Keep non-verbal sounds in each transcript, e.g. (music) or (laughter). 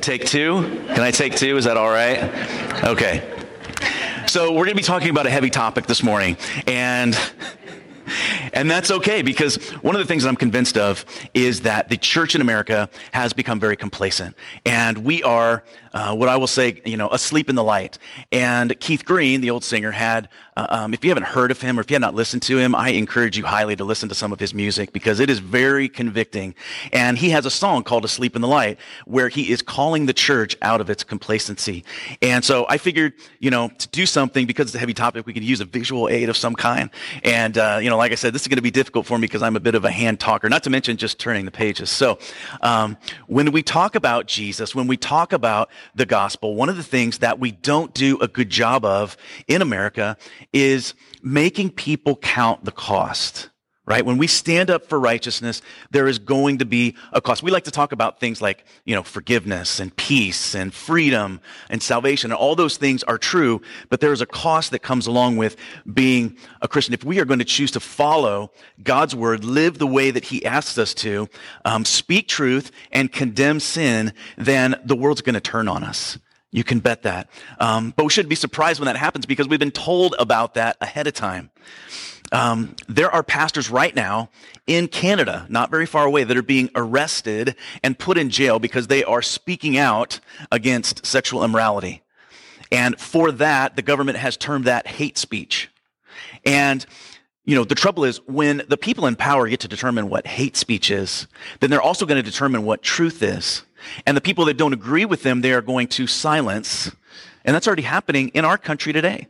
Take two? Can I take two? Is that all right? Okay. So, we're going to be talking about a heavy topic this morning. And and that's okay because one of the things that I'm convinced of is that the church in America has become very complacent. And we are, uh, what I will say, you know, asleep in the light. And Keith Green, the old singer, had uh, um, if you haven't heard of him or if you have not listened to him, I encourage you highly to listen to some of his music because it is very convicting. And he has a song called Asleep in the Light where he is calling the church out of its complacency. And so I figured, you know, to do something because it's a heavy topic, we could use a visual aid of some kind. And, uh, you know, like I said, this is going to be difficult for me because I'm a bit of a hand talker, not to mention just turning the pages. So um, when we talk about Jesus, when we talk about the gospel, one of the things that we don't do a good job of in America is making people count the cost right? When we stand up for righteousness, there is going to be a cost. We like to talk about things like, you know, forgiveness and peace and freedom and salvation. And all those things are true, but there is a cost that comes along with being a Christian. If we are going to choose to follow God's word, live the way that he asks us to, um, speak truth and condemn sin, then the world's going to turn on us. You can bet that. Um, but we shouldn't be surprised when that happens because we've been told about that ahead of time. Um, there are pastors right now in Canada, not very far away, that are being arrested and put in jail because they are speaking out against sexual immorality. And for that, the government has termed that hate speech. And you know, the trouble is when the people in power get to determine what hate speech is, then they're also going to determine what truth is. And the people that don't agree with them, they are going to silence. And that's already happening in our country today.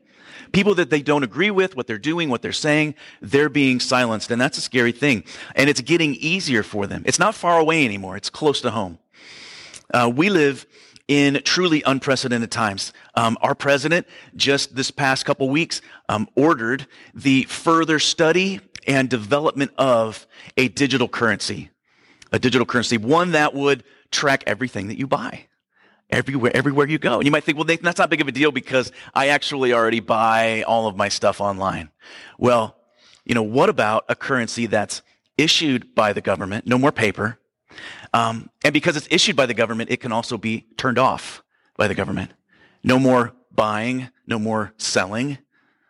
People that they don't agree with, what they're doing, what they're saying, they're being silenced. And that's a scary thing. And it's getting easier for them. It's not far away anymore. It's close to home. Uh, we live in truly unprecedented times. Um, our president just this past couple weeks um, ordered the further study and development of a digital currency, a digital currency, one that would track everything that you buy everywhere, everywhere you go. And you might think, well, Nathan, that's not big of a deal because I actually already buy all of my stuff online. Well, you know, what about a currency that's issued by the government, no more paper, um, and because it's issued by the government, it can also be turned off by the government. No more buying, no more selling.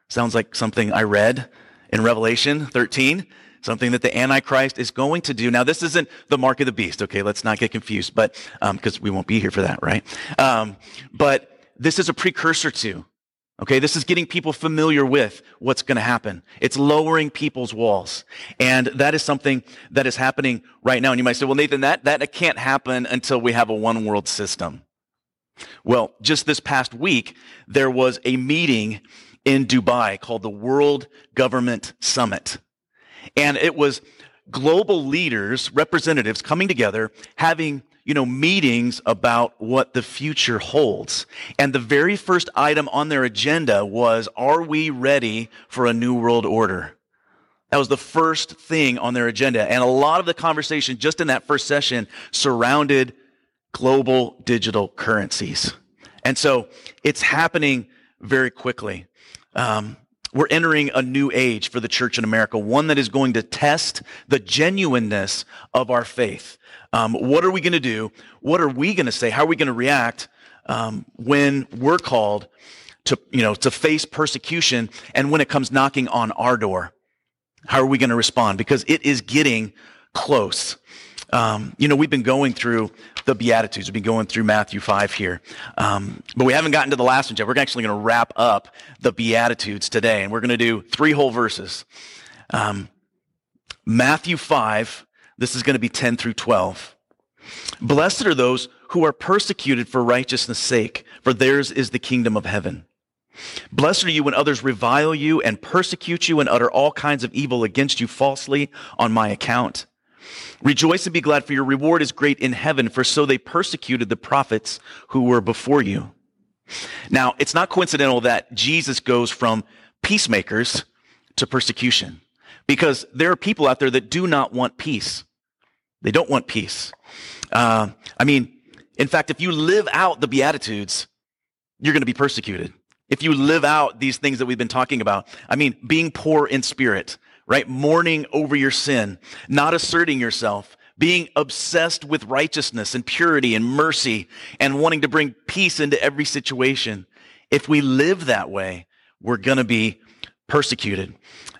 Sounds like something I read in Revelation 13 something that the Antichrist is going to do. Now, this isn't the mark of the beast, okay? Let's not get confused, but because um, we won't be here for that, right? Um, but this is a precursor to. Okay, this is getting people familiar with what's going to happen. It's lowering people's walls. And that is something that is happening right now. And you might say, well, Nathan, that, that can't happen until we have a one world system. Well, just this past week, there was a meeting in Dubai called the World Government Summit. And it was global leaders, representatives coming together, having you know, meetings about what the future holds. And the very first item on their agenda was, are we ready for a new world order? That was the first thing on their agenda. And a lot of the conversation just in that first session surrounded global digital currencies. And so it's happening very quickly. Um, we're entering a new age for the church in America, one that is going to test the genuineness of our faith. Um, what are we going to do? What are we going to say? How are we going to react um, when we're called to, you know, to face persecution and when it comes knocking on our door? How are we going to respond? Because it is getting close. Um, you know, we've been going through the Beatitudes. We've been going through Matthew 5 here. Um, but we haven't gotten to the last one yet. We're actually going to wrap up the Beatitudes today, and we're going to do three whole verses. Um, Matthew 5, this is going to be 10 through 12. Blessed are those who are persecuted for righteousness' sake, for theirs is the kingdom of heaven. Blessed are you when others revile you and persecute you and utter all kinds of evil against you falsely on my account. Rejoice and be glad, for your reward is great in heaven, for so they persecuted the prophets who were before you. Now, it's not coincidental that Jesus goes from peacemakers to persecution, because there are people out there that do not want peace. They don't want peace. Uh, I mean, in fact, if you live out the Beatitudes, you're going to be persecuted. If you live out these things that we've been talking about, I mean, being poor in spirit, right? Mourning over your sin, not asserting yourself, being obsessed with righteousness and purity and mercy and wanting to bring peace into every situation. If we live that way, we're going to be persecuted.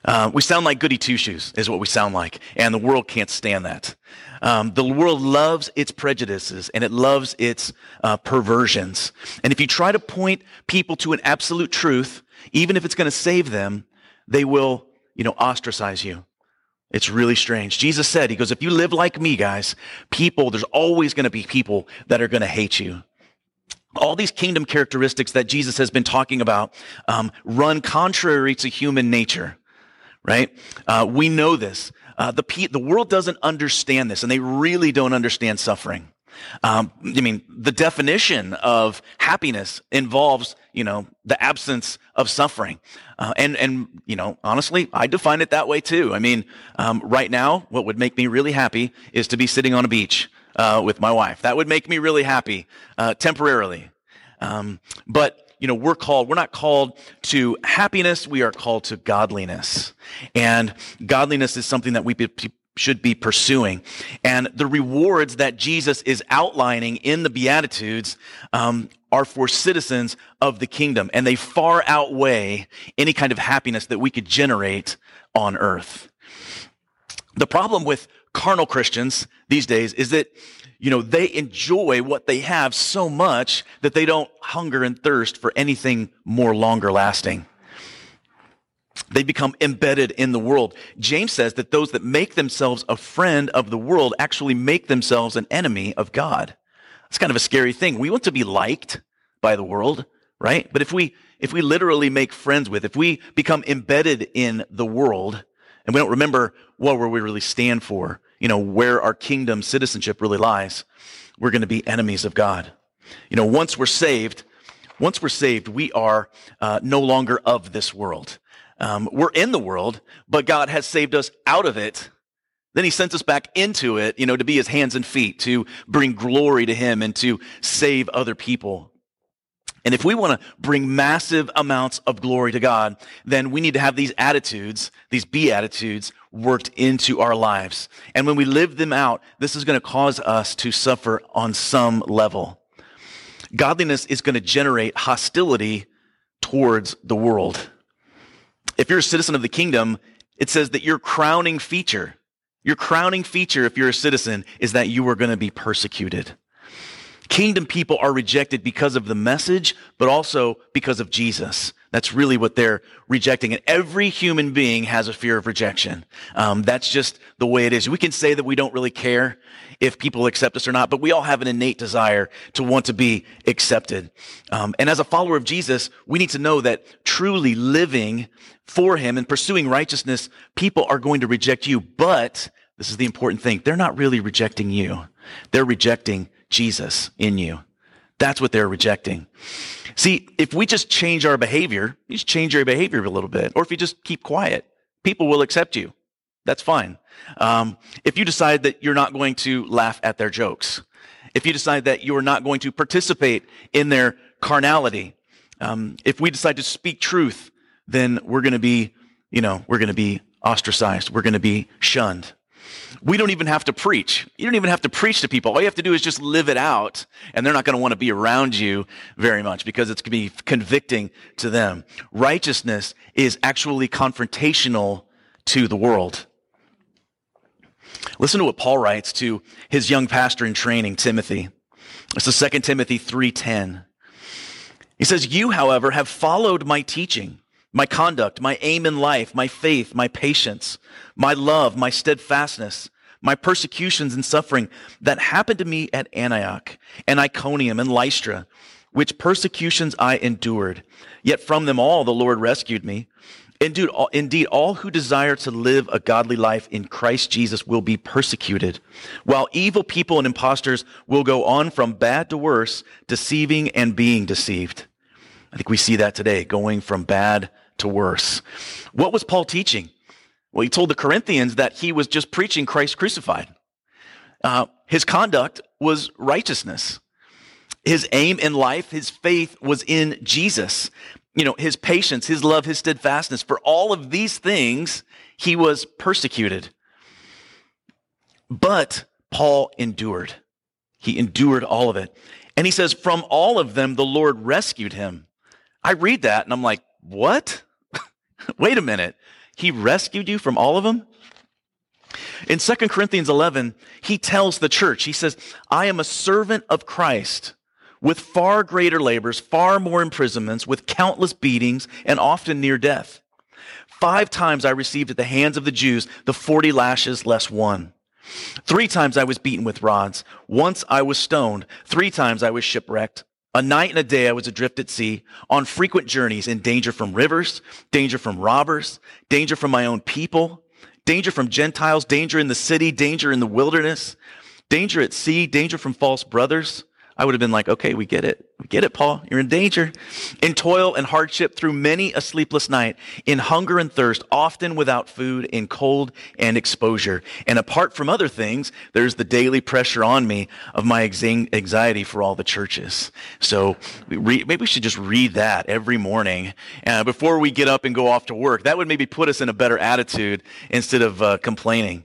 Uh, we sound like goody two shoes, is what we sound like, and the world can't stand that. Um, the world loves its prejudices and it loves its uh, perversions. And if you try to point people to an absolute truth, even if it's going to save them, they will, you know, ostracize you. It's really strange. Jesus said, He goes, if you live like me, guys, people, there's always going to be people that are going to hate you. All these kingdom characteristics that Jesus has been talking about um, run contrary to human nature, right? Uh, we know this. Uh, the, the world doesn't understand this, and they really don't understand suffering. Um, I mean, the definition of happiness involves, you know, the absence of suffering. Uh, and, and, you know, honestly, I define it that way too. I mean, um, right now, what would make me really happy is to be sitting on a beach uh, with my wife. That would make me really happy uh, temporarily. Um, but you know, we're called, we're not called to happiness, we are called to godliness. And godliness is something that we be, should be pursuing. And the rewards that Jesus is outlining in the Beatitudes um, are for citizens of the kingdom, and they far outweigh any kind of happiness that we could generate on earth. The problem with carnal Christians these days is that you know, they enjoy what they have so much that they don't hunger and thirst for anything more longer lasting. They become embedded in the world. James says that those that make themselves a friend of the world actually make themselves an enemy of God. It's kind of a scary thing. We want to be liked by the world, right? But if we, if we literally make friends with, if we become embedded in the world and we don't remember what we really stand for, you know, where our kingdom citizenship really lies, we're going to be enemies of God. You know, once we're saved, once we're saved, we are uh, no longer of this world. Um, we're in the world, but God has saved us out of it. Then he sent us back into it, you know, to be his hands and feet, to bring glory to him and to save other people. And if we want to bring massive amounts of glory to God, then we need to have these attitudes, these beatitudes, worked into our lives. And when we live them out, this is going to cause us to suffer on some level. Godliness is going to generate hostility towards the world. If you're a citizen of the kingdom, it says that your crowning feature, your crowning feature, if you're a citizen, is that you are going to be persecuted. Kingdom people are rejected because of the message, but also because of Jesus. That's really what they're rejecting. And every human being has a fear of rejection. Um, that's just the way it is. We can say that we don't really care if people accept us or not, but we all have an innate desire to want to be accepted. Um, and as a follower of Jesus, we need to know that truly living for him and pursuing righteousness, people are going to reject you. But this is the important thing. They're not really rejecting you. They're rejecting Jesus in you. That's what they're rejecting. See, if we just change our behavior, you just change your behavior a little bit, or if you just keep quiet, people will accept you. That's fine. Um, if you decide that you're not going to laugh at their jokes, if you decide that you're not going to participate in their carnality, um, if we decide to speak truth, then we're going to be, you know, we're going to be ostracized. We're going to be shunned. We don't even have to preach. You don't even have to preach to people. All you have to do is just live it out, and they're not going to want to be around you very much because it's going to be convicting to them. Righteousness is actually confrontational to the world. Listen to what Paul writes to his young pastor in training, Timothy. This is 2 Timothy 3:10. He says, "You, however, have followed my teaching, my conduct, my aim in life, my faith, my patience, my love, my steadfastness, my persecutions and suffering that happened to me at Antioch and Iconium and Lystra, which persecutions I endured. Yet from them all the Lord rescued me. Indeed all, indeed, all who desire to live a godly life in Christ Jesus will be persecuted, while evil people and impostors will go on from bad to worse, deceiving and being deceived. I think we see that today, going from bad to worse. What was Paul teaching? Well, he told the Corinthians that he was just preaching Christ crucified. Uh, his conduct was righteousness. His aim in life, his faith was in Jesus. You know, his patience, his love, his steadfastness. For all of these things, he was persecuted. But Paul endured. He endured all of it. And he says, from all of them, the Lord rescued him. I read that and I'm like, what? (laughs) Wait a minute. He rescued you from all of them? In 2 Corinthians 11, he tells the church, he says, I am a servant of Christ with far greater labors, far more imprisonments, with countless beatings, and often near death. Five times I received at the hands of the Jews the 40 lashes less one. Three times I was beaten with rods. Once I was stoned. Three times I was shipwrecked. A night and a day I was adrift at sea, on frequent journeys, in danger from rivers, danger from robbers, danger from my own people, danger from Gentiles, danger in the city, danger in the wilderness, danger at sea, danger from false brothers I would have been like, okay, we get it. We get it, Paul. You're in danger. In toil and hardship through many a sleepless night, in hunger and thirst, often without food, in cold and exposure. And apart from other things, there's the daily pressure on me of my anxiety for all the churches. So maybe we should just read that every morning uh, before we get up and go off to work. That would maybe put us in a better attitude instead of uh, complaining.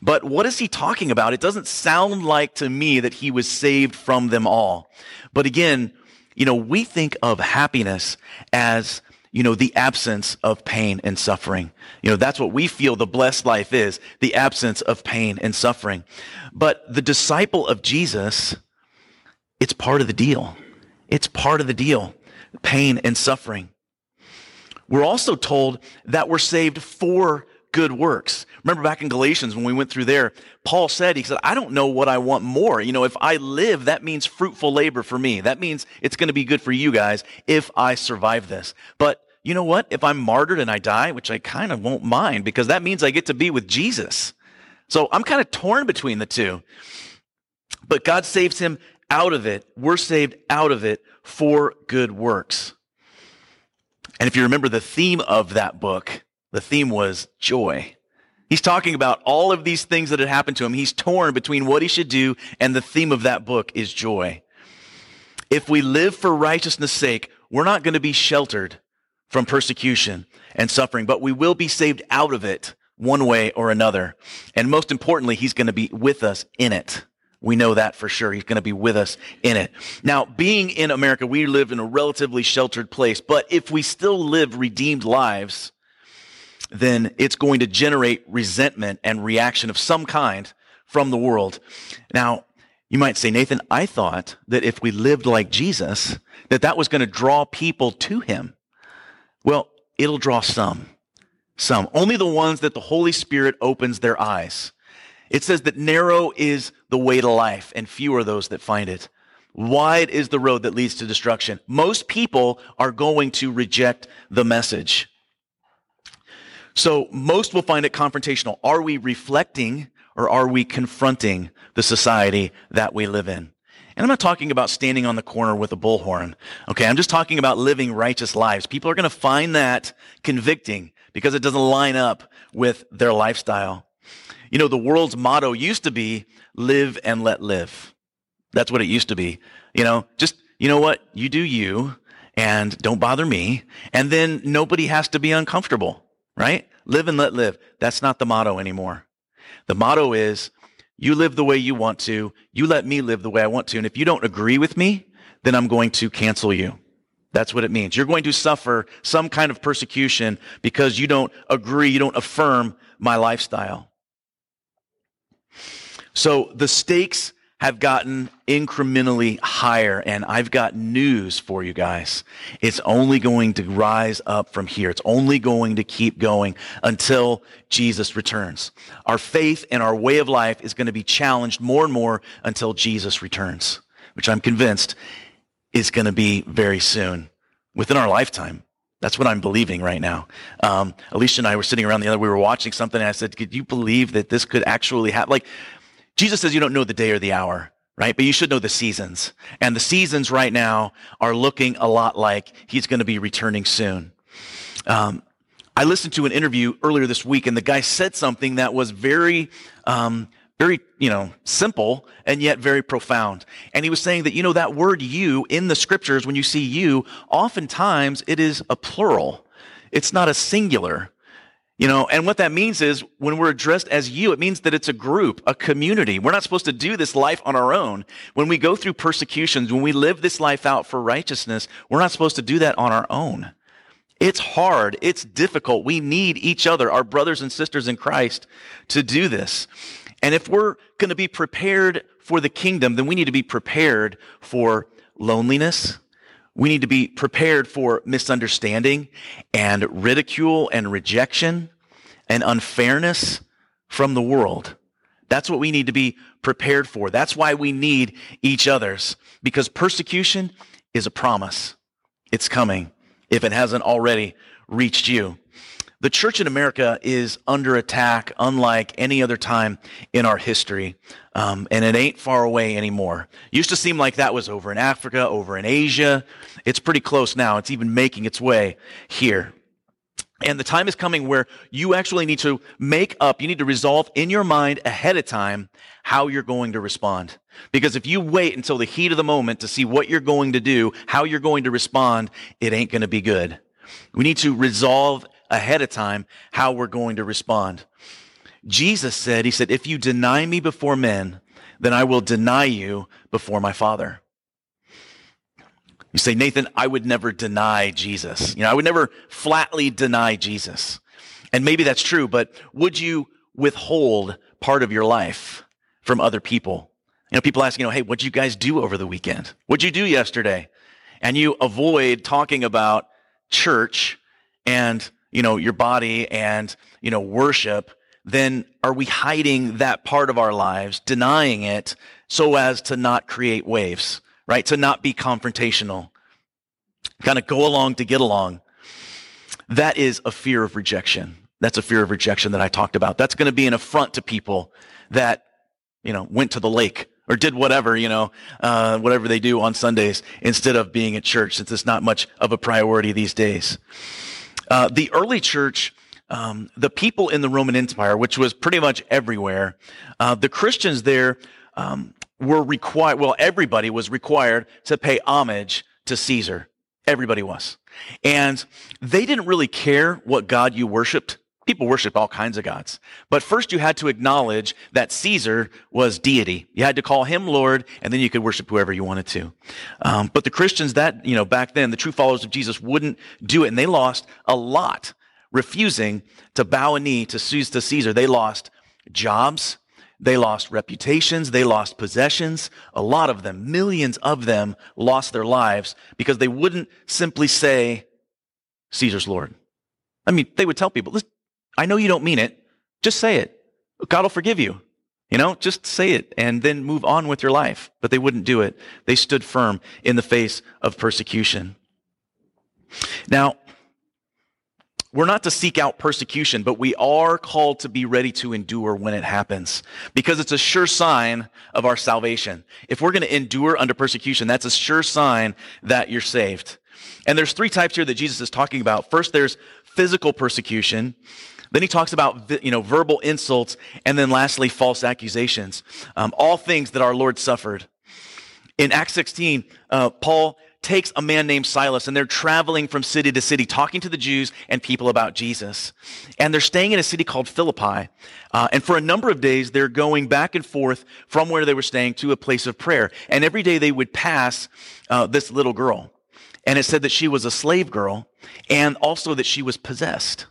But what is he talking about? It doesn't sound like to me that he was saved from them all. But again, you know, we think of happiness as, you know, the absence of pain and suffering. You know, that's what we feel the blessed life is, the absence of pain and suffering. But the disciple of Jesus, it's part of the deal. It's part of the deal. Pain and suffering. We're also told that we're saved for good works. Remember back in Galatians when we went through there, Paul said, he said, I don't know what I want more. You know, if I live, that means fruitful labor for me. That means it's going to be good for you guys if I survive this. But you know what? If I'm martyred and I die, which I kind of won't mind because that means I get to be with Jesus. So I'm kind of torn between the two. But God saves him out of it. We're saved out of it for good works. And if you remember the theme of that book, the theme was joy. He's talking about all of these things that had happened to him. He's torn between what he should do, and the theme of that book is joy. If we live for righteousness' sake, we're not going to be sheltered from persecution and suffering, but we will be saved out of it one way or another. And most importantly, he's going to be with us in it. We know that for sure. He's going to be with us in it. Now, being in America, we live in a relatively sheltered place, but if we still live redeemed lives, then it's going to generate resentment and reaction of some kind from the world. Now, you might say, Nathan, I thought that if we lived like Jesus, that that was going to draw people to him. Well, it'll draw some. Some. Only the ones that the Holy Spirit opens their eyes. It says that narrow is the way to life, and few are those that find it. Wide is the road that leads to destruction. Most people are going to reject the message. So most will find it confrontational. Are we reflecting or are we confronting the society that we live in? And I'm not talking about standing on the corner with a bullhorn. Okay. I'm just talking about living righteous lives. People are going to find that convicting because it doesn't line up with their lifestyle. You know, the world's motto used to be live and let live. That's what it used to be. You know, just, you know what? You do you and don't bother me. And then nobody has to be uncomfortable right? Live and let live. That's not the motto anymore. The motto is you live the way you want to. You let me live the way I want to. And if you don't agree with me, then I'm going to cancel you. That's what it means. You're going to suffer some kind of persecution because you don't agree, you don't affirm my lifestyle. So the stakes have gotten incrementally higher. And I've got news for you guys. It's only going to rise up from here. It's only going to keep going until Jesus returns. Our faith and our way of life is going to be challenged more and more until Jesus returns, which I'm convinced is going to be very soon within our lifetime. That's what I'm believing right now. Um, Alicia and I were sitting around the other, we were watching something and I said, could you believe that this could actually happen? Like, Jesus says you don't know the day or the hour, right? But you should know the seasons. And the seasons right now are looking a lot like he's going to be returning soon. Um, I listened to an interview earlier this week, and the guy said something that was very, um, very, you know, simple and yet very profound. And he was saying that, you know, that word you in the scriptures, when you see you, oftentimes it is a plural. It's not a singular. You know, and what that means is when we're addressed as you, it means that it's a group, a community. We're not supposed to do this life on our own. When we go through persecutions, when we live this life out for righteousness, we're not supposed to do that on our own. It's hard. It's difficult. We need each other, our brothers and sisters in Christ, to do this. And if we're going to be prepared for the kingdom, then we need to be prepared for loneliness, we need to be prepared for misunderstanding and ridicule and rejection and unfairness from the world. That's what we need to be prepared for. That's why we need each other's because persecution is a promise. It's coming if it hasn't already reached you. The church in America is under attack unlike any other time in our history. Um, and it ain't far away anymore. Used to seem like that was over in Africa, over in Asia. It's pretty close now. It's even making its way here. And the time is coming where you actually need to make up, you need to resolve in your mind ahead of time how you're going to respond. Because if you wait until the heat of the moment to see what you're going to do, how you're going to respond, it ain't going to be good. We need to resolve ahead of time how we're going to respond. Jesus said, He said, if you deny me before men, then I will deny you before my Father. You say, Nathan, I would never deny Jesus. You know, I would never flatly deny Jesus. And maybe that's true, but would you withhold part of your life from other people? You know, people ask, you know, hey, what'd you guys do over the weekend? What'd you do yesterday? And you avoid talking about church and you know, your body and, you know, worship, then are we hiding that part of our lives, denying it so as to not create waves, right? To not be confrontational, kind of go along to get along. That is a fear of rejection. That's a fear of rejection that I talked about. That's going to be an affront to people that, you know, went to the lake or did whatever, you know, uh, whatever they do on Sundays instead of being at church, since it's not much of a priority these days. Uh, the early church, um, the people in the Roman Empire, which was pretty much everywhere, uh, the Christians there um, were required, well, everybody was required to pay homage to Caesar. Everybody was. And they didn't really care what God you worshiped. People worship all kinds of gods. But first you had to acknowledge that Caesar was deity. You had to call him Lord, and then you could worship whoever you wanted to. Um, but the Christians that, you know, back then, the true followers of Jesus wouldn't do it, and they lost a lot refusing to bow a knee to, Caesar. They lost jobs. They lost reputations. They lost possessions. A lot of them, millions of them lost their lives because they wouldn't simply say, Caesar's Lord. I mean, they would tell people, I know you don't mean it. Just say it. God will forgive you. You know, just say it and then move on with your life. But they wouldn't do it. They stood firm in the face of persecution. Now, we're not to seek out persecution, but we are called to be ready to endure when it happens because it's a sure sign of our salvation. If we're going to endure under persecution, that's a sure sign that you're saved. And there's three types here that Jesus is talking about. First, there's physical persecution. Then he talks about, you know, verbal insults. And then lastly, false accusations. Um, all things that our Lord suffered. In Acts 16, uh, Paul takes a man named Silas and they're traveling from city to city, talking to the Jews and people about Jesus. And they're staying in a city called Philippi. Uh, and for a number of days, they're going back and forth from where they were staying to a place of prayer. And every day they would pass uh, this little girl. And it said that she was a slave girl and also that she was possessed.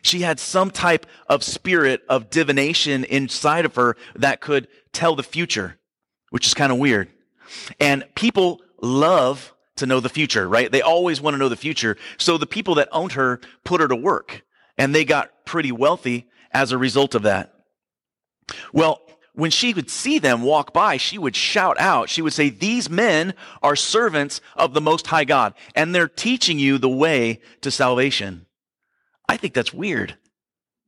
She had some type of spirit of divination inside of her that could tell the future, which is kind of weird. And people love to know the future, right? They always want to know the future. So the people that owned her put her to work and they got pretty wealthy as a result of that. Well, when she would see them walk by, she would shout out. She would say, These men are servants of the Most High God, and they're teaching you the way to salvation. I think that's weird.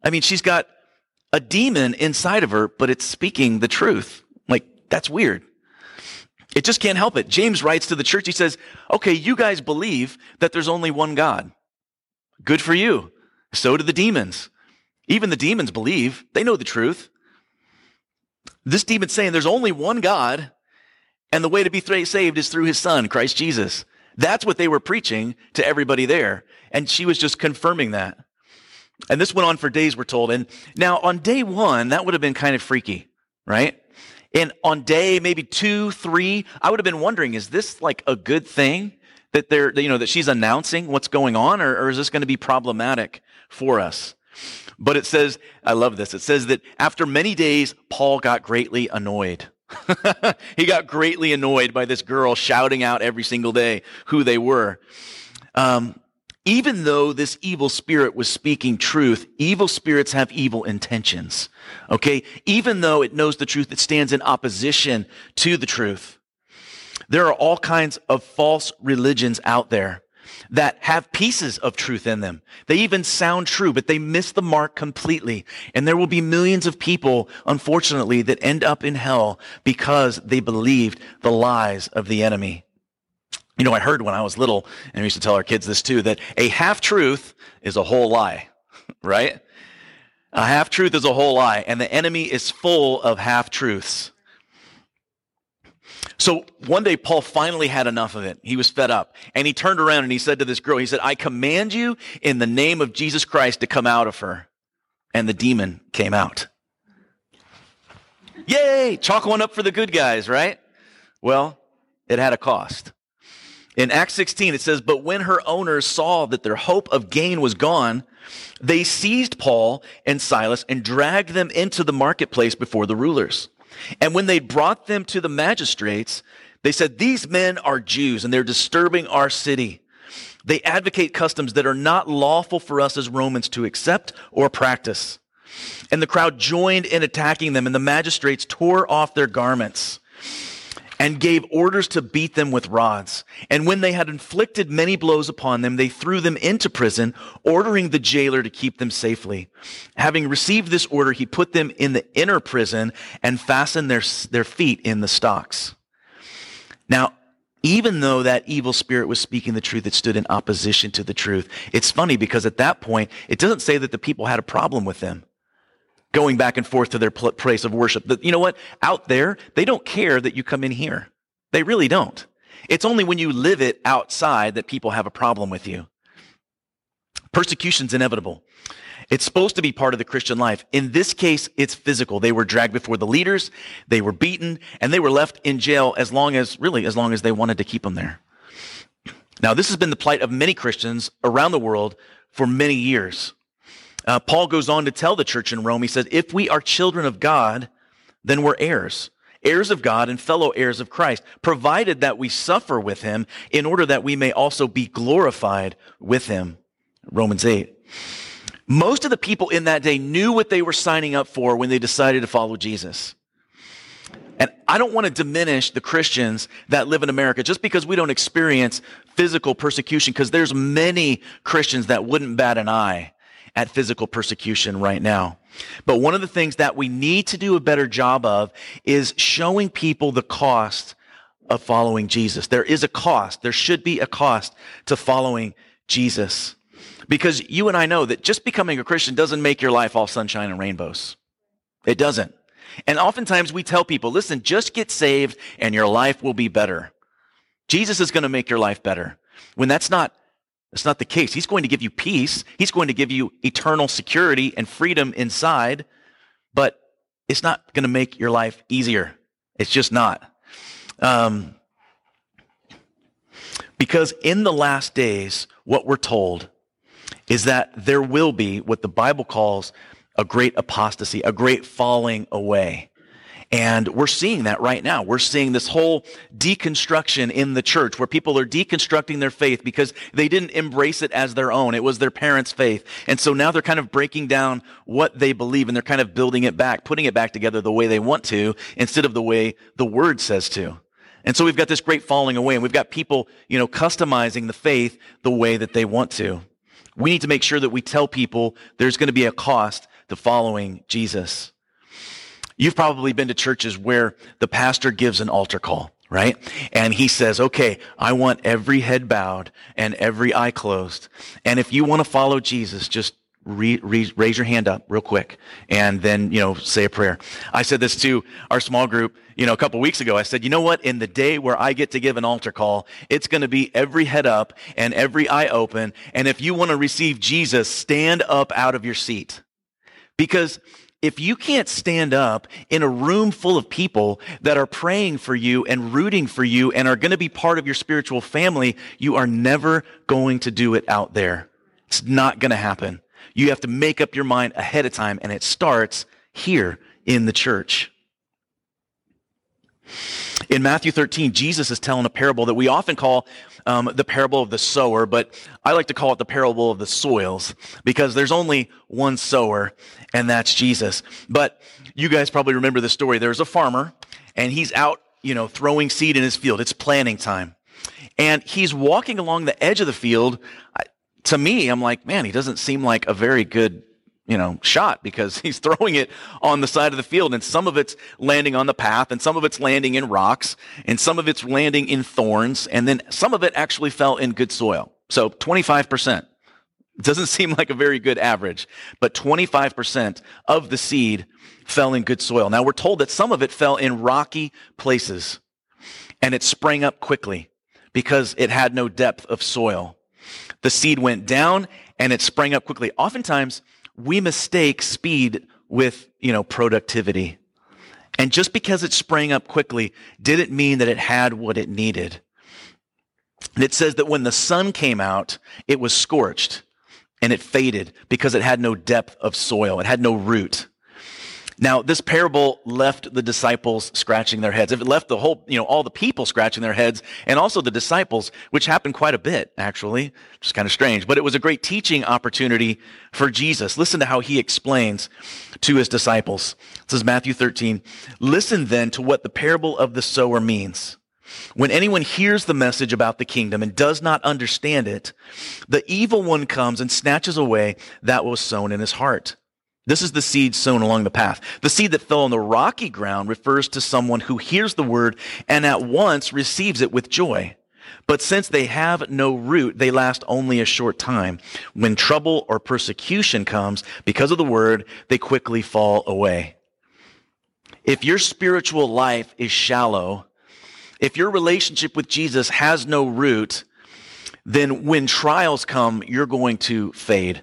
I mean, she's got a demon inside of her, but it's speaking the truth. Like, that's weird. It just can't help it. James writes to the church, he says, Okay, you guys believe that there's only one God. Good for you. So do the demons. Even the demons believe, they know the truth. This demon's saying there's only one God, and the way to be saved is through his son, Christ Jesus. That's what they were preaching to everybody there. And she was just confirming that. And this went on for days, we're told. And now on day one, that would have been kind of freaky, right? And on day maybe two, three, I would have been wondering, is this like a good thing that they're, you know, that she's announcing what's going on, or, or is this going to be problematic for us? But it says, I love this. It says that after many days, Paul got greatly annoyed. (laughs) he got greatly annoyed by this girl shouting out every single day who they were. Um, even though this evil spirit was speaking truth, evil spirits have evil intentions. Okay? Even though it knows the truth, it stands in opposition to the truth. There are all kinds of false religions out there that have pieces of truth in them. They even sound true, but they miss the mark completely. And there will be millions of people, unfortunately, that end up in hell because they believed the lies of the enemy. You know, I heard when I was little, and we used to tell our kids this too, that a half truth is a whole lie, (laughs) right? A half truth is a whole lie, and the enemy is full of half truths. So one day, Paul finally had enough of it. He was fed up. And he turned around and he said to this girl, he said, I command you in the name of Jesus Christ to come out of her. And the demon came out. Yay! Chalk one up for the good guys, right? Well, it had a cost. In Acts 16, it says, But when her owners saw that their hope of gain was gone, they seized Paul and Silas and dragged them into the marketplace before the rulers. And when they brought them to the magistrates, they said, These men are Jews and they're disturbing our city. They advocate customs that are not lawful for us as Romans to accept or practice. And the crowd joined in attacking them, and the magistrates tore off their garments and gave orders to beat them with rods. And when they had inflicted many blows upon them, they threw them into prison, ordering the jailer to keep them safely. Having received this order, he put them in the inner prison and fastened their, their feet in the stocks. Now, even though that evil spirit was speaking the truth, it stood in opposition to the truth. It's funny because at that point, it doesn't say that the people had a problem with them going back and forth to their place of worship. You know what? Out there, they don't care that you come in here. They really don't. It's only when you live it outside that people have a problem with you. Persecution's inevitable. It's supposed to be part of the Christian life. In this case, it's physical. They were dragged before the leaders, they were beaten, and they were left in jail as long as, really, as long as they wanted to keep them there. Now, this has been the plight of many Christians around the world for many years. Uh, Paul goes on to tell the church in Rome, he says, if we are children of God, then we're heirs, heirs of God and fellow heirs of Christ, provided that we suffer with him in order that we may also be glorified with him. Romans 8. Most of the people in that day knew what they were signing up for when they decided to follow Jesus. And I don't want to diminish the Christians that live in America just because we don't experience physical persecution, because there's many Christians that wouldn't bat an eye at physical persecution right now. But one of the things that we need to do a better job of is showing people the cost of following Jesus. There is a cost. There should be a cost to following Jesus. Because you and I know that just becoming a Christian doesn't make your life all sunshine and rainbows. It doesn't. And oftentimes we tell people, listen, just get saved and your life will be better. Jesus is going to make your life better. When that's not that's not the case. He's going to give you peace. He's going to give you eternal security and freedom inside, but it's not going to make your life easier. It's just not. Um, because in the last days, what we're told is that there will be what the Bible calls a great apostasy, a great falling away. And we're seeing that right now. We're seeing this whole deconstruction in the church where people are deconstructing their faith because they didn't embrace it as their own. It was their parents' faith. And so now they're kind of breaking down what they believe and they're kind of building it back, putting it back together the way they want to instead of the way the word says to. And so we've got this great falling away and we've got people, you know, customizing the faith the way that they want to. We need to make sure that we tell people there's going to be a cost to following Jesus. You've probably been to churches where the pastor gives an altar call, right? And he says, okay, I want every head bowed and every eye closed. And if you want to follow Jesus, just re, re, raise your hand up real quick and then, you know, say a prayer. I said this to our small group, you know, a couple weeks ago. I said, you know what? In the day where I get to give an altar call, it's going to be every head up and every eye open. And if you want to receive Jesus, stand up out of your seat. Because if you can't stand up in a room full of people that are praying for you and rooting for you and are going to be part of your spiritual family, you are never going to do it out there. It's not going to happen. You have to make up your mind ahead of time, and it starts here in the church. In Matthew 13, Jesus is telling a parable that we often call um, the parable of the sower, but I like to call it the parable of the soils because there's only one sower, and that's Jesus. But you guys probably remember the story. There's a farmer, and he's out, you know, throwing seed in his field. It's planting time. And he's walking along the edge of the field to me, I'm like, man, he doesn't seem like a very good, you know, shot because (laughs) he's throwing it on the side of the field and some of it's landing on the path and some of it's landing in rocks and some of it's landing in thorns and then some of it actually fell in good soil. So 25%. Doesn't (laughs) seem like a very good average, but 25% of the seed fell in good soil. Now we're told that some of it fell in rocky places and it sprang up quickly because it had no depth of soil. The seed went down and it sprang up quickly. Oftentimes, we mistake speed with, you know, productivity. And just because it sprang up quickly didn't mean that it had what it needed. And it says that when the sun came out, it was scorched and it faded because it had no depth of soil. It had no root. Now, this parable left the disciples scratching their heads. If it left the whole, you know, all the people scratching their heads and also the disciples, which happened quite a bit, actually, which is kind of strange, but it was a great teaching opportunity for Jesus. Listen to how he explains to his disciples. This is Matthew 13, listen then to what the parable of the sower means. When anyone hears the message about the kingdom and does not understand it, the evil one comes and snatches away that was sown in his heart. This is the seed sown along the path. The seed that fell on the rocky ground refers to someone who hears the word and at once receives it with joy. But since they have no root, they last only a short time. When trouble or persecution comes because of the word, they quickly fall away. If your spiritual life is shallow, if your relationship with Jesus has no root, then when trials come, you're going to fade.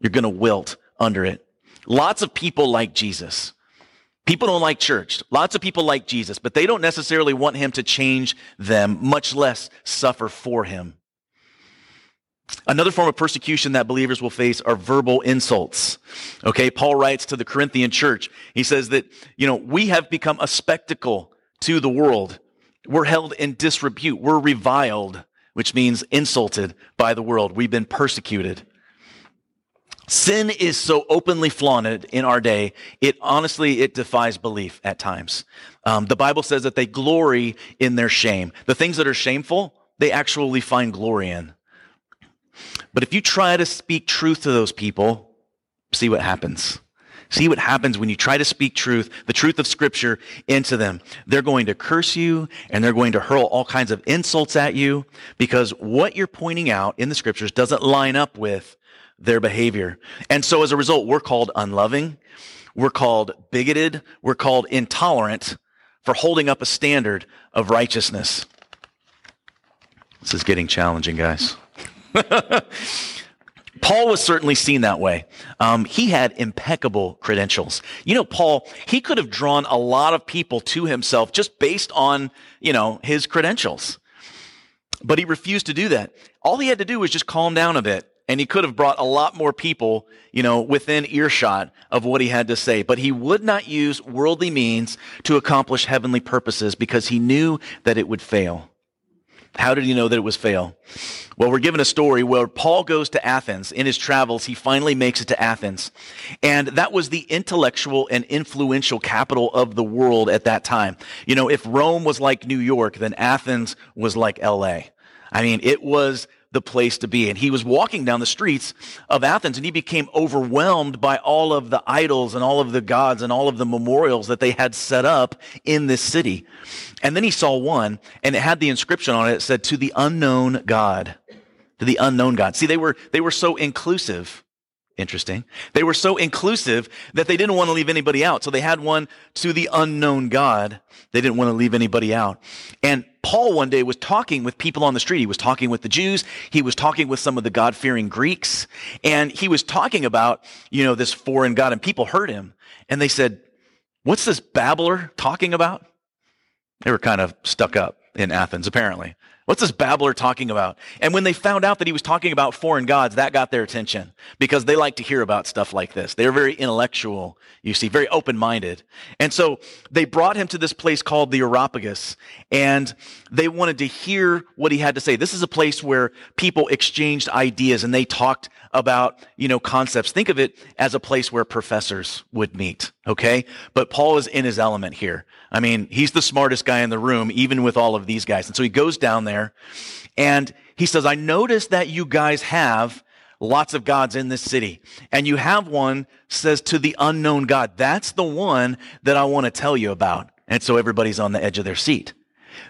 You're going to wilt under it. Lots of people like Jesus. People don't like church. Lots of people like Jesus, but they don't necessarily want him to change them, much less suffer for him. Another form of persecution that believers will face are verbal insults. Okay, Paul writes to the Corinthian church. He says that, you know, we have become a spectacle to the world. We're held in disrepute. We're reviled, which means insulted by the world. We've been persecuted. Sin is so openly flaunted in our day, it honestly, it defies belief at times. Um, the Bible says that they glory in their shame. The things that are shameful, they actually find glory in. But if you try to speak truth to those people, see what happens. See what happens when you try to speak truth, the truth of scripture into them. They're going to curse you and they're going to hurl all kinds of insults at you because what you're pointing out in the scriptures doesn't line up with their behavior. And so as a result, we're called unloving. We're called bigoted. We're called intolerant for holding up a standard of righteousness. This is getting challenging, guys. (laughs) Paul was certainly seen that way. Um, he had impeccable credentials. You know, Paul, he could have drawn a lot of people to himself just based on, you know, his credentials. But he refused to do that. All he had to do was just calm down a bit and he could have brought a lot more people, you know, within earshot of what he had to say. But he would not use worldly means to accomplish heavenly purposes because he knew that it would fail. How did he know that it was fail? Well, we're given a story where Paul goes to Athens. In his travels, he finally makes it to Athens. And that was the intellectual and influential capital of the world at that time. You know, if Rome was like New York, then Athens was like LA. I mean, it was the place to be. And he was walking down the streets of Athens and he became overwhelmed by all of the idols and all of the gods and all of the memorials that they had set up in this city. And then he saw one and it had the inscription on it. It said, to the unknown God, to the unknown God. See, they were, they were so inclusive Interesting. They were so inclusive that they didn't want to leave anybody out. So they had one to the unknown God. They didn't want to leave anybody out. And Paul one day was talking with people on the street. He was talking with the Jews. He was talking with some of the God fearing Greeks. And he was talking about, you know, this foreign God. And people heard him and they said, What's this babbler talking about? They were kind of stuck up in Athens, apparently. What's this babbler talking about? And when they found out that he was talking about foreign gods, that got their attention because they like to hear about stuff like this. They're very intellectual, you see, very open minded. And so they brought him to this place called the Areopagus and they wanted to hear what he had to say. This is a place where people exchanged ideas and they talked about, you know, concepts. Think of it as a place where professors would meet, okay? But Paul is in his element here. I mean, he's the smartest guy in the room, even with all of these guys. And so he goes down there and he says, I noticed that you guys have lots of gods in this city. And you have one says to the unknown God. That's the one that I want to tell you about. And so everybody's on the edge of their seat.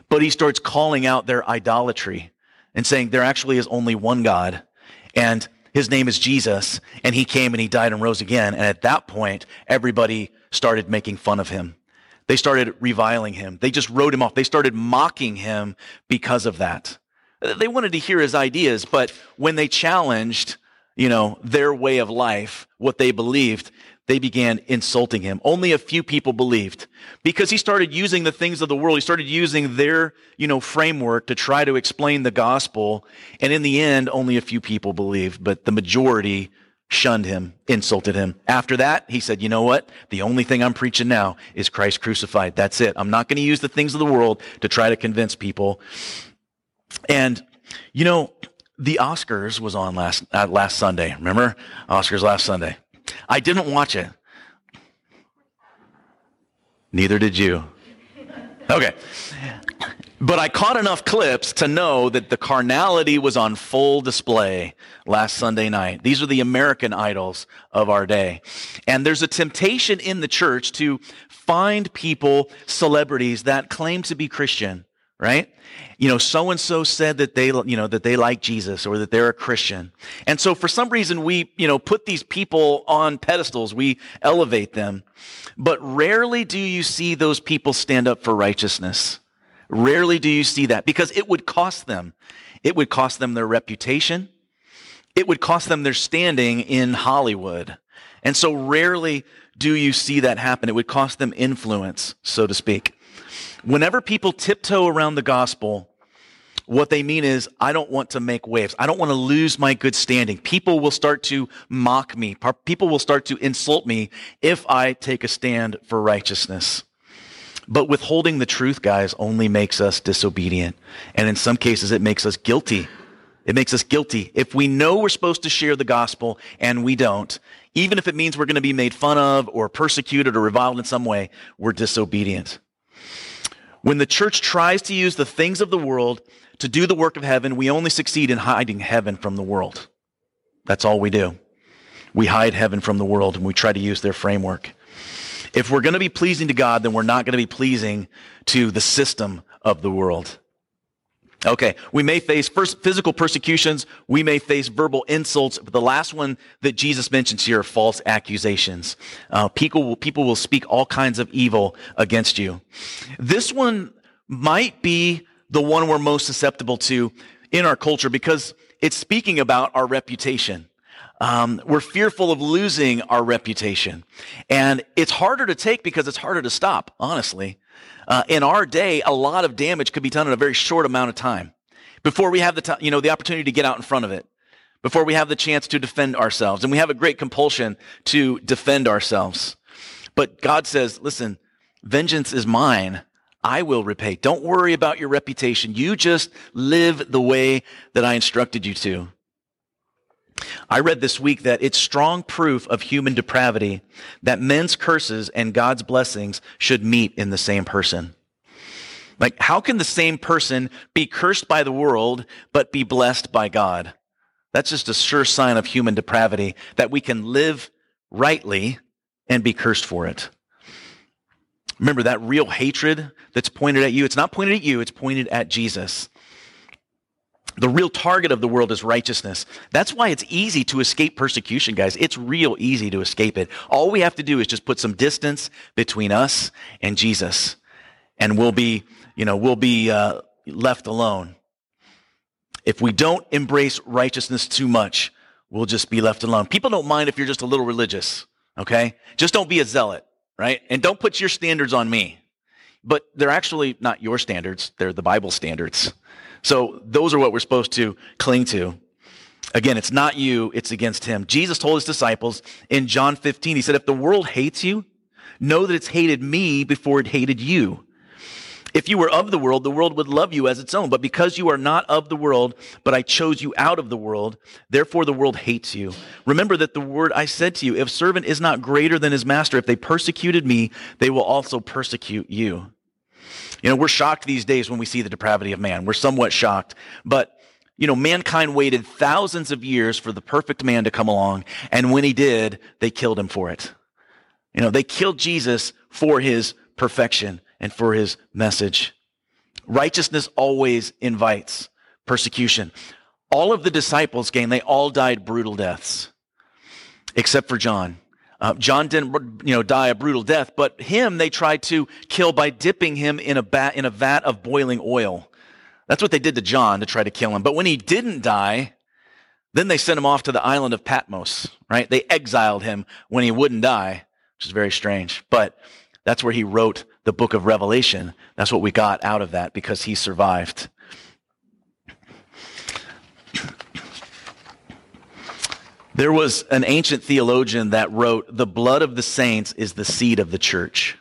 But he starts calling out their idolatry and saying there actually is only one God. And his name is Jesus, and he came and he died and rose again. And at that point, everybody started making fun of him. They started reviling him. They just wrote him off. They started mocking him because of that. They wanted to hear his ideas, but when they challenged, you know, their way of life, what they believed, they began insulting him. Only a few people believed because he started using the things of the world. He started using their, you know, framework to try to explain the gospel. And in the end, only a few people believed, but the majority shunned him, insulted him. After that, he said, you know what? The only thing I'm preaching now is Christ crucified. That's it. I'm not going to use the things of the world to try to convince people. And, you know, the Oscars was on last, uh, last Sunday. Remember? Oscars last Sunday. I didn't watch it. Neither did you. Okay. But I caught enough clips to know that the carnality was on full display last Sunday night. These are the American idols of our day. And there's a temptation in the church to find people, celebrities that claim to be Christian right? You know, so and so said that they, you know, that they like Jesus or that they're a Christian. And so for some reason we, you know, put these people on pedestals. We elevate them. But rarely do you see those people stand up for righteousness. Rarely do you see that because it would cost them. It would cost them their reputation. It would cost them their standing in Hollywood. And so rarely do you see that happen. It would cost them influence, so to speak. Whenever people tiptoe around the gospel, what they mean is, I don't want to make waves. I don't want to lose my good standing. People will start to mock me. People will start to insult me if I take a stand for righteousness. But withholding the truth, guys, only makes us disobedient. And in some cases, it makes us guilty. It makes us guilty. If we know we're supposed to share the gospel and we don't, even if it means we're going to be made fun of or persecuted or reviled in some way, we're disobedient. When the church tries to use the things of the world to do the work of heaven, we only succeed in hiding heaven from the world. That's all we do. We hide heaven from the world and we try to use their framework. If we're going to be pleasing to God, then we're not going to be pleasing to the system of the world. Okay, we may face first physical persecutions, we may face verbal insults, but the last one that Jesus mentions here are false accusations. Uh, people, will, people will speak all kinds of evil against you. This one might be the one we're most susceptible to in our culture because it's speaking about our reputation. Um, we're fearful of losing our reputation. And it's harder to take because it's harder to stop, honestly. Uh, in our day, a lot of damage could be done in a very short amount of time before we have the you know, the opportunity to get out in front of it, before we have the chance to defend ourselves. And we have a great compulsion to defend ourselves. But God says, listen, vengeance is mine. I will repay. Don't worry about your reputation. You just live the way that I instructed you to. I read this week that it's strong proof of human depravity that men's curses and God's blessings should meet in the same person. Like, how can the same person be cursed by the world, but be blessed by God? That's just a sure sign of human depravity that we can live rightly and be cursed for it. Remember that real hatred that's pointed at you, it's not pointed at you, it's pointed at Jesus. The real target of the world is righteousness. That's why it's easy to escape persecution, guys. It's real easy to escape it. All we have to do is just put some distance between us and Jesus, and we'll be, you know, we'll be uh, left alone. If we don't embrace righteousness too much, we'll just be left alone. People don't mind if you're just a little religious, okay? Just don't be a zealot, right? And don't put your standards on me. But they're actually not your standards, they're the Bible standards. So those are what we're supposed to cling to. Again, it's not you, it's against him. Jesus told his disciples in John 15, he said, If the world hates you, know that it's hated me before it hated you. If you were of the world, the world would love you as its own. But because you are not of the world, but I chose you out of the world, therefore the world hates you. Remember that the word I said to you, if servant is not greater than his master, if they persecuted me, they will also persecute you. You know, we're shocked these days when we see the depravity of man. We're somewhat shocked. But, you know, mankind waited thousands of years for the perfect man to come along. And when he did, they killed him for it. You know, they killed Jesus for his perfection and for his message. Righteousness always invites persecution. All of the disciples, gang, they all died brutal deaths, except for John. Uh, John didn't, you know, die a brutal death, but him they tried to kill by dipping him in a, bat, in a vat of boiling oil. That's what they did to John to try to kill him. But when he didn't die, then they sent him off to the island of Patmos, right? They exiled him when he wouldn't die, which is very strange. But that's where he wrote the book of Revelation. That's what we got out of that because he survived. There was an ancient theologian that wrote, The blood of the saints is the seed of the church.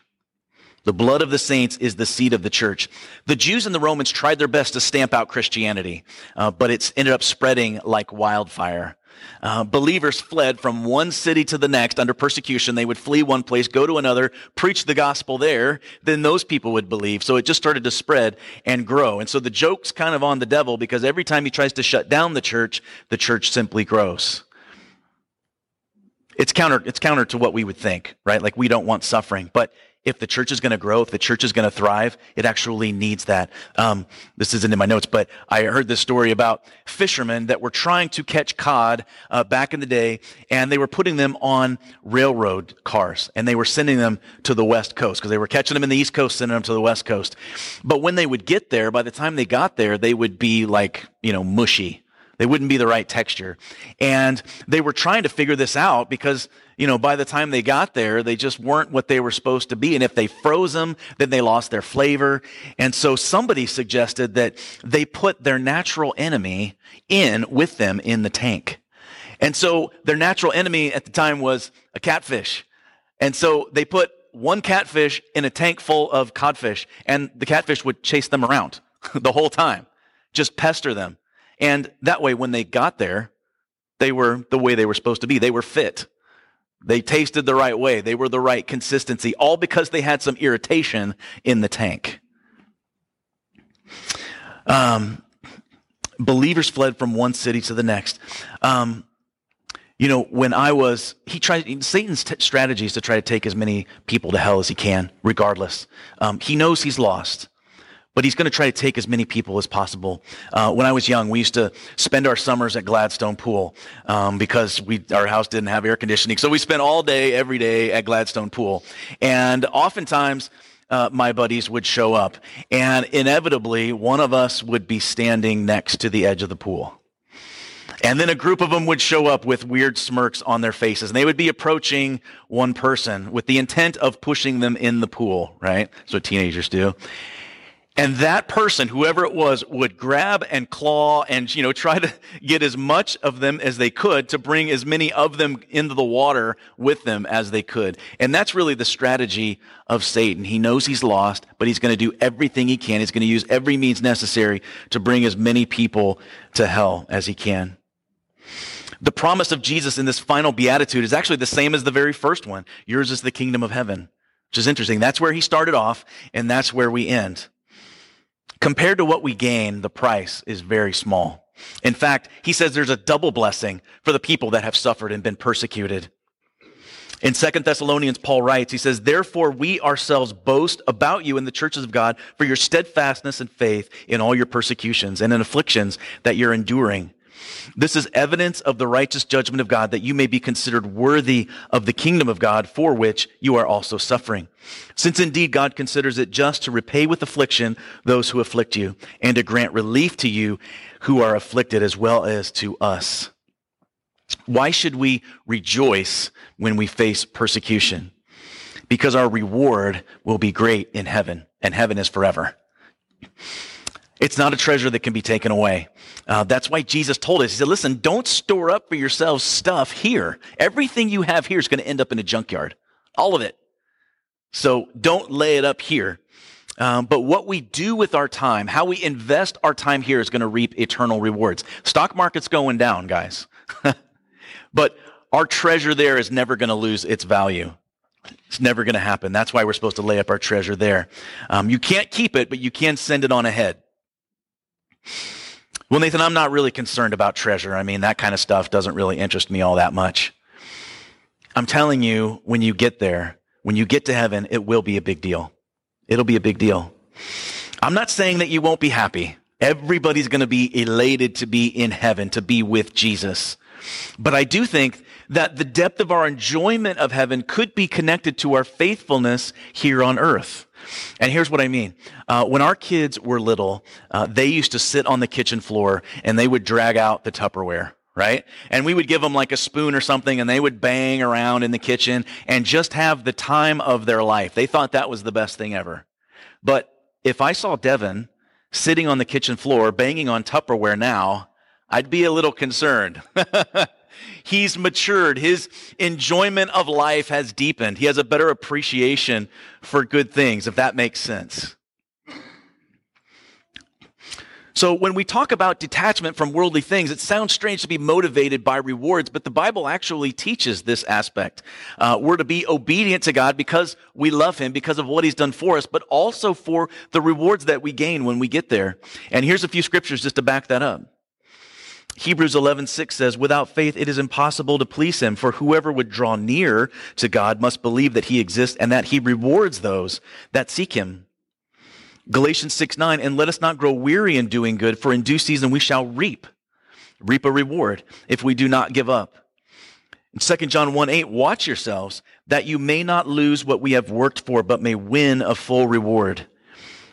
The blood of the saints is the seed of the church. The Jews and the Romans tried their best to stamp out Christianity, uh, but it's ended up spreading like wildfire. Uh, believers fled from one city to the next under persecution. They would flee one place, go to another, preach the gospel there. Then those people would believe. So it just started to spread and grow. And so the joke's kind of on the devil because every time he tries to shut down the church, the church simply grows it's counter, it's counter to what we would think, right? Like we don't want suffering. But if the church is going to grow, if the church is going to thrive, it actually needs that. Um, this isn't in my notes, but I heard this story about fishermen that were trying to catch cod uh, back in the day, and they were putting them on railroad cars, and they were sending them to the west coast because they were catching them in the east coast, sending them to the west coast. But when they would get there, by the time they got there, they would be like you know mushy they wouldn't be the right texture. And they were trying to figure this out because, you know, by the time they got there, they just weren't what they were supposed to be. And if they froze them, then they lost their flavor. And so somebody suggested that they put their natural enemy in with them in the tank. And so their natural enemy at the time was a catfish. And so they put one catfish in a tank full of codfish, and the catfish would chase them around (laughs) the whole time, just pester them. And that way, when they got there, they were the way they were supposed to be. They were fit. They tasted the right way. They were the right consistency, all because they had some irritation in the tank. Um, believers fled from one city to the next. Um, you know, when I was, he tried, Satan's t- strategy is to try to take as many people to hell as he can, regardless. Um, he knows he's lost but he's going to try to take as many people as possible. Uh, when I was young, we used to spend our summers at Gladstone Pool um, because we our house didn't have air conditioning, so we spent all day, every day at Gladstone Pool, and oftentimes. Uh, my buddies would show up, and inevitably, one of us would be standing next to the edge of the pool. And then a group of them would show up with weird smirks on their faces. And they would be approaching one person with the intent of pushing them in the pool, right? That's what teenagers do. And that person, whoever it was, would grab and claw and, you know, try to get as much of them as they could to bring as many of them into the water with them as they could. And that's really the strategy of Satan. He knows he's lost, but he's going to do everything he can. He's going to use every means necessary to bring as many people to hell as he can. The promise of Jesus in this final beatitude is actually the same as the very first one. Yours is the kingdom of heaven, which is interesting. That's where he started off, and that's where we end. Compared to what we gain, the price is very small. In fact, he says there's a double blessing for the people that have suffered and been persecuted. In Second Thessalonians, Paul writes, he says, Therefore we ourselves boast about you in the churches of God for your steadfastness and faith in all your persecutions and in afflictions that you're enduring. This is evidence of the righteous judgment of God that you may be considered worthy of the kingdom of God for which you are also suffering. Since indeed God considers it just to repay with affliction those who afflict you and to grant relief to you who are afflicted as well as to us. Why should we rejoice when we face persecution? Because our reward will be great in heaven, and heaven is forever. It's not a treasure that can be taken away. Uh, that's why Jesus told us, He said, listen, don't store up for yourselves stuff here. Everything you have here is going to end up in a junkyard. All of it. So don't lay it up here. Um, but what we do with our time, how we invest our time here is going to reap eternal rewards. Stock market's going down, guys. (laughs) But our treasure there is never going to lose its value. It's never going to happen. That's why we're supposed to lay up our treasure there. Um, you can't keep it, but you can send it on ahead. Well, Nathan, I'm not really concerned about treasure. I mean, that kind of stuff doesn't really interest me all that much. I'm telling you, when you get there, when you get to heaven, it will be a big deal. It'll be a big deal. I'm not saying that you won't be happy. Everybody's going to be elated to be in heaven, to be with Jesus. But I do think that the depth of our enjoyment of heaven could be connected to our faithfulness here on earth. And here's what I mean. Uh, when our kids were little, uh, they used to sit on the kitchen floor and they would drag out the Tupperware, right? And we would give them like a spoon or something and they would bang around in the kitchen and just have the time of their life. They thought that was the best thing ever. But if I saw Devin sitting on the kitchen floor banging on Tupperware now, I'd be a little concerned. (laughs) He's matured. His enjoyment of life has deepened. He has a better appreciation for good things, if that makes sense. So, when we talk about detachment from worldly things, it sounds strange to be motivated by rewards, but the Bible actually teaches this aspect. Uh, we're to be obedient to God because we love Him, because of what He's done for us, but also for the rewards that we gain when we get there. And here's a few scriptures just to back that up. Hebrews 11:6 says, "Without faith it is impossible to please him, for whoever would draw near to God must believe that he exists and that he rewards those that seek him." Galatians 6:9, "And let us not grow weary in doing good, for in due season we shall reap reap a reward if we do not give up." In 2 John 1 8, watch yourselves that you may not lose what we have worked for, but may win a full reward.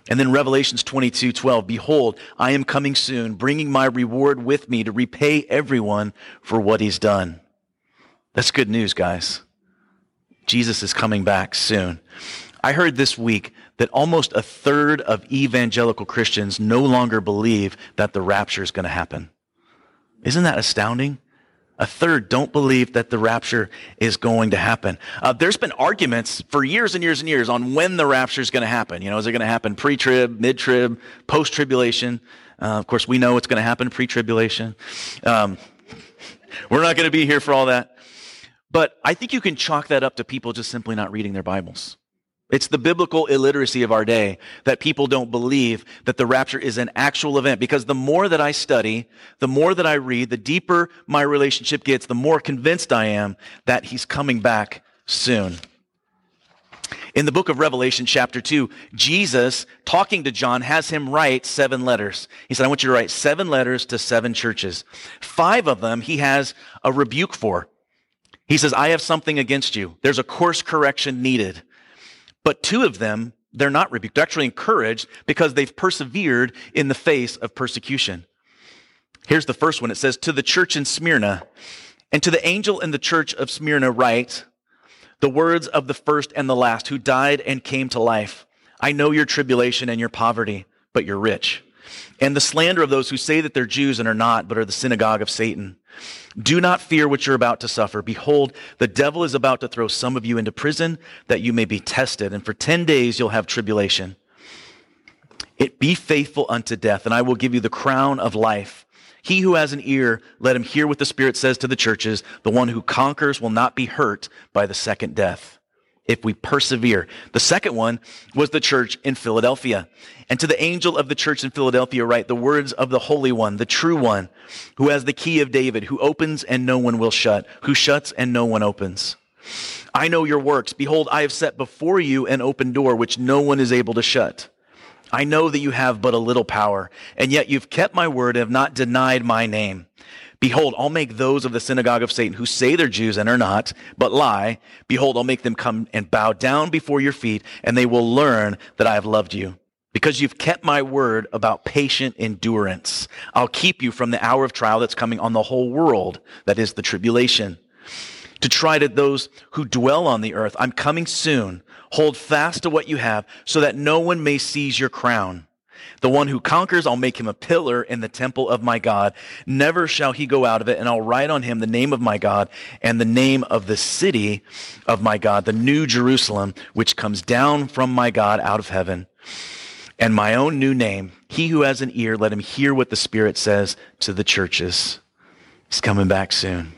And then Revelations 22, 12, behold, I am coming soon, bringing my reward with me to repay everyone for what he's done. That's good news, guys. Jesus is coming back soon. I heard this week that almost a third of evangelical Christians no longer believe that the rapture is going to happen. Isn't that astounding? A third don't believe that the rapture is going to happen. Uh, there's been arguments for years and years and years on when the rapture is going to happen. You know, is it going to happen pre-trib, mid-trib, post-tribulation? Uh, of course, we know it's going to happen pre-tribulation. Um, (laughs) we're not going to be here for all that. But I think you can chalk that up to people just simply not reading their Bibles. It's the biblical illiteracy of our day that people don't believe that the rapture is an actual event because the more that I study, the more that I read, the deeper my relationship gets, the more convinced I am that he's coming back soon. In the book of Revelation, chapter 2, Jesus, talking to John, has him write seven letters. He said, I want you to write seven letters to seven churches. Five of them he has a rebuke for. He says, I have something against you. There's a course correction needed. But two of them, they're not rebuked. They're actually encouraged because they've persevered in the face of persecution. Here's the first one. It says, To the church in Smyrna, and to the angel in the church of Smyrna write, the words of the first and the last who died and came to life. I know your tribulation and your poverty, but you're rich. And the slander of those who say that they're Jews and are not, but are the synagogue of Satan. Do not fear what you're about to suffer. Behold, the devil is about to throw some of you into prison that you may be tested, and for 10 days you'll have tribulation. It be faithful unto death, and I will give you the crown of life. He who has an ear, let him hear what the Spirit says to the churches. The one who conquers will not be hurt by the second death if we persevere. The second one was the church in Philadelphia. And to the angel of the church in Philadelphia, write the words of the Holy One, the true one, who has the key of David, who opens and no one will shut, who shuts and no one opens. I know your works. Behold, I have set before you an open door which no one is able to shut. I know that you have but a little power, and yet you've kept my word and have not denied my name. Behold, I'll make those of the synagogue of Satan who say they're Jews and are not, but lie. Behold, I'll make them come and bow down before your feet, and they will learn that I have loved you. Because you've kept my word about patient endurance, I'll keep you from the hour of trial that's coming on the whole world, that is the tribulation to try to those who dwell on the earth. I'm coming soon. Hold fast to what you have so that no one may seize your crown. The one who conquers, I'll make him a pillar in the temple of my God. Never shall he go out of it, and I'll write on him the name of my God and the name of the city of my God, the new Jerusalem, which comes down from my God out of heaven. And my own new name. He who has an ear, let him hear what the Spirit says to the churches. He's coming back soon.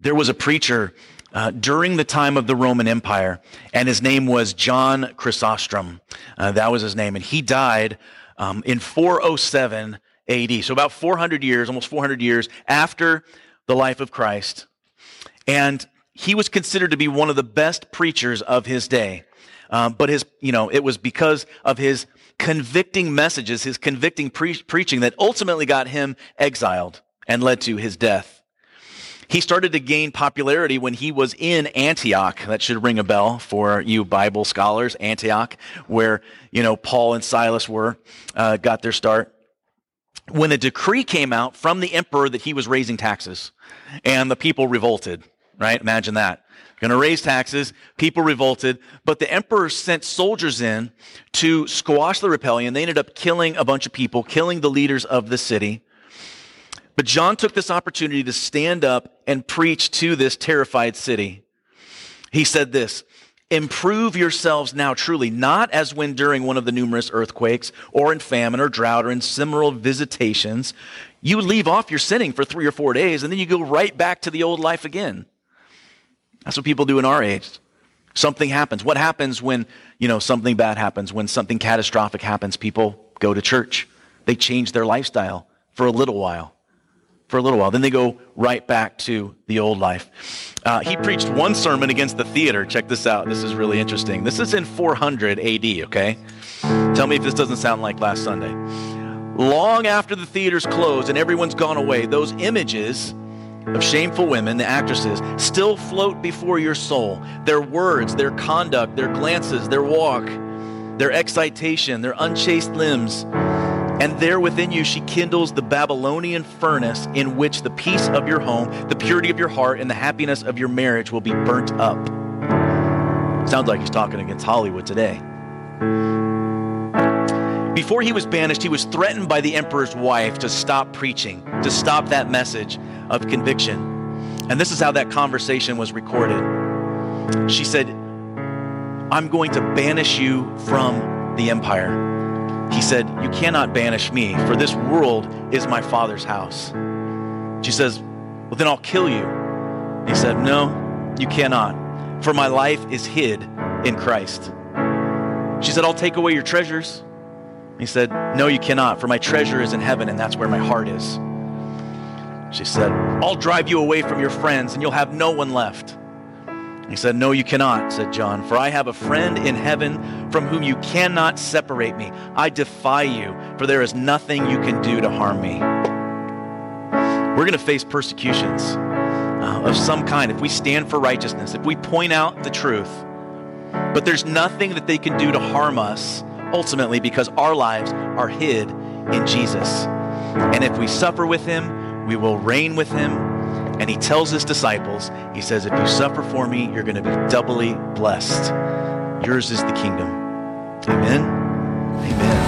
There was a preacher uh, during the time of the Roman Empire, and his name was John Chrysostom. Uh, that was his name, and he died um, in 407 AD. So about 400 years, almost 400 years after the life of Christ. And he was considered to be one of the best preachers of his day. Um, but his, you know, it was because of his convicting messages, his convicting pre- preaching that ultimately got him exiled and led to his death. He started to gain popularity when he was in Antioch. That should ring a bell for you Bible scholars. Antioch, where you know Paul and Silas were, uh, got their start. When a decree came out from the emperor that he was raising taxes, and the people revolted. Right? Imagine that. Going to raise taxes. People revolted, but the emperor sent soldiers in to squash the rebellion. They ended up killing a bunch of people, killing the leaders of the city. But John took this opportunity to stand up and preach to this terrified city. He said this, Improve yourselves now truly, not as when during one of the numerous earthquakes, or in famine, or drought, or in similar visitations. You leave off your sinning for three or four days, and then you go right back to the old life again. That's what people do in our age. Something happens. What happens when, you know, something bad happens, when something catastrophic happens? People go to church. They change their lifestyle for a little while for a little while. Then they go right back to the old life. Uh, he preached one sermon against the theater. Check this out. This is really interesting. This is in 400 AD, okay? Tell me if this doesn't sound like last Sunday. Long after the theaters closed and everyone's gone away, those images of shameful women, the actresses, still float before your soul. Their words, their conduct, their glances, their walk, their excitation, their unchaste limbs and there within you she kindles the Babylonian furnace in which the peace of your home, the purity of your heart, and the happiness of your marriage will be burnt up. Sounds like he's talking against Hollywood today. Before he was banished, he was threatened by the emperor's wife to stop preaching, to stop that message of conviction. And this is how that conversation was recorded. She said, I'm going to banish you from the empire. He said, You cannot banish me, for this world is my Father's house. She says, Well, then I'll kill you. He said, No, you cannot, for my life is hid in Christ. She said, I'll take away your treasures. He said, No, you cannot, for my treasure is in heaven, and that's where my heart is. She said, I'll drive you away from your friends, and you'll have no one left. He said, No, you cannot, said John, for I have a friend in heaven from whom you cannot separate me. I defy you, for there is nothing you can do to harm me. We're going to face persecutions uh, of some kind if we stand for righteousness, if we point out the truth. But there's nothing that they can do to harm us ultimately because our lives are hid in Jesus. And if we suffer with him, we will reign with him and he tells his disciples, he says, If you suffer for me, you're going to be doubly blessed. Yours is the kingdom. Amen. Amen.